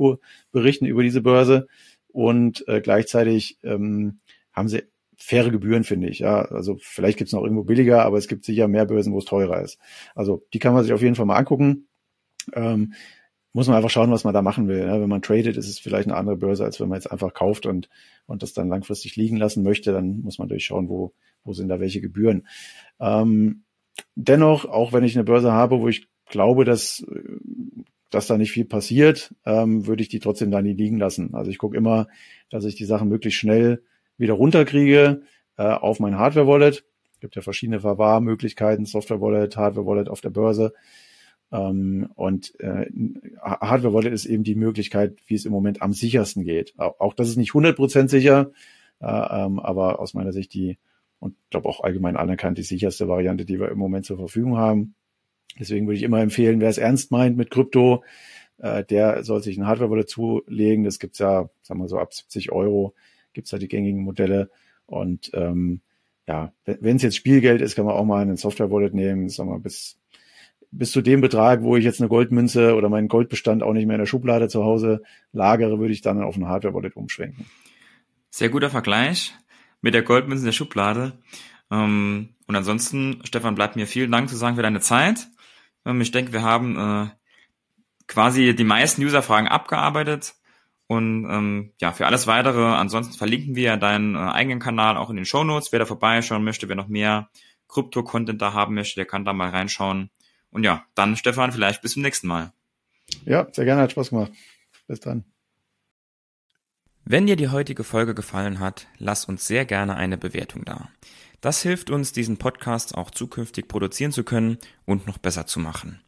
berichten über diese Börse. Und äh, gleichzeitig ähm, haben sie faire Gebühren, finde ich. Ja, also vielleicht gibt's noch irgendwo billiger, aber es gibt sicher mehr Börsen, wo es teurer ist. Also die kann man sich auf jeden Fall mal angucken. Ähm, muss man einfach schauen, was man da machen will. Ja, wenn man tradet, ist es vielleicht eine andere Börse, als wenn man jetzt einfach kauft und, und das dann langfristig liegen lassen möchte. Dann muss man durchschauen, wo, wo sind da welche Gebühren. Ähm, dennoch, auch wenn ich eine Börse habe, wo ich glaube, dass, dass da nicht viel passiert, ähm, würde ich die trotzdem da nie liegen lassen. Also ich gucke immer, dass ich die Sachen möglichst schnell wieder runterkriege äh, auf mein Hardware-Wallet. Es gibt ja verschiedene Verwahrmöglichkeiten, Software-Wallet, Hardware-Wallet auf der Börse. Ähm, und äh, Hardware-Wallet ist eben die Möglichkeit, wie es im Moment am sichersten geht. Auch, das ist nicht 100% sicher, äh, ähm, aber aus meiner Sicht die, und glaube auch allgemein anerkannt, die sicherste Variante, die wir im Moment zur Verfügung haben. Deswegen würde ich immer empfehlen, wer es ernst meint mit Krypto, äh, der soll sich ein Hardware-Wallet zulegen. Das gibt's ja, sagen wir so, ab 70 Euro gibt's da die gängigen Modelle. Und ähm, ja, wenn es jetzt Spielgeld ist, kann man auch mal einen Software-Wallet nehmen, sagen wir bis bis zu dem Betrag, wo ich jetzt eine Goldmünze oder meinen Goldbestand auch nicht mehr in der Schublade zu Hause lagere, würde ich dann auf ein Hardware-Wallet umschwenken. Sehr guter Vergleich mit der Goldmünze in der Schublade. Ähm, und ansonsten, Stefan, bleibt mir vielen Dank zu sagen für deine Zeit. Ähm, ich denke, wir haben äh, quasi die meisten User-Fragen abgearbeitet. Und ähm, ja, für alles weitere, ansonsten verlinken wir deinen äh, eigenen Kanal auch in den Show Notes. Wer da vorbeischauen möchte, wer noch mehr Krypto-Content da haben möchte, der kann da mal reinschauen. Und ja, dann Stefan, vielleicht bis zum nächsten Mal. Ja, sehr gerne, hat Spaß gemacht. Bis dann. Wenn dir die heutige Folge gefallen hat, lass uns sehr gerne eine Bewertung da. Das hilft uns, diesen Podcast auch zukünftig produzieren zu können und noch besser zu machen.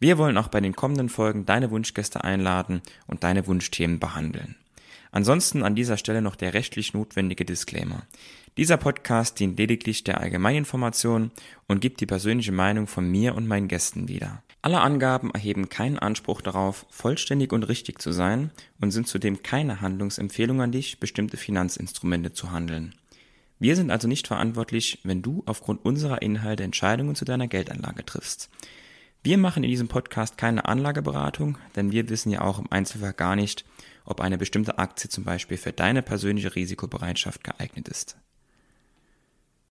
Wir wollen auch bei den kommenden Folgen deine Wunschgäste einladen und deine Wunschthemen behandeln. Ansonsten an dieser Stelle noch der rechtlich notwendige Disclaimer. Dieser Podcast dient lediglich der Allgemeininformation und gibt die persönliche Meinung von mir und meinen Gästen wieder. Alle Angaben erheben keinen Anspruch darauf, vollständig und richtig zu sein und sind zudem keine Handlungsempfehlung an dich, bestimmte Finanzinstrumente zu handeln. Wir sind also nicht verantwortlich, wenn du aufgrund unserer Inhalte Entscheidungen zu deiner Geldanlage triffst. Wir machen in diesem Podcast keine Anlageberatung, denn wir wissen ja auch im Einzelfall gar nicht, ob eine bestimmte Aktie zum Beispiel für deine persönliche Risikobereitschaft geeignet ist.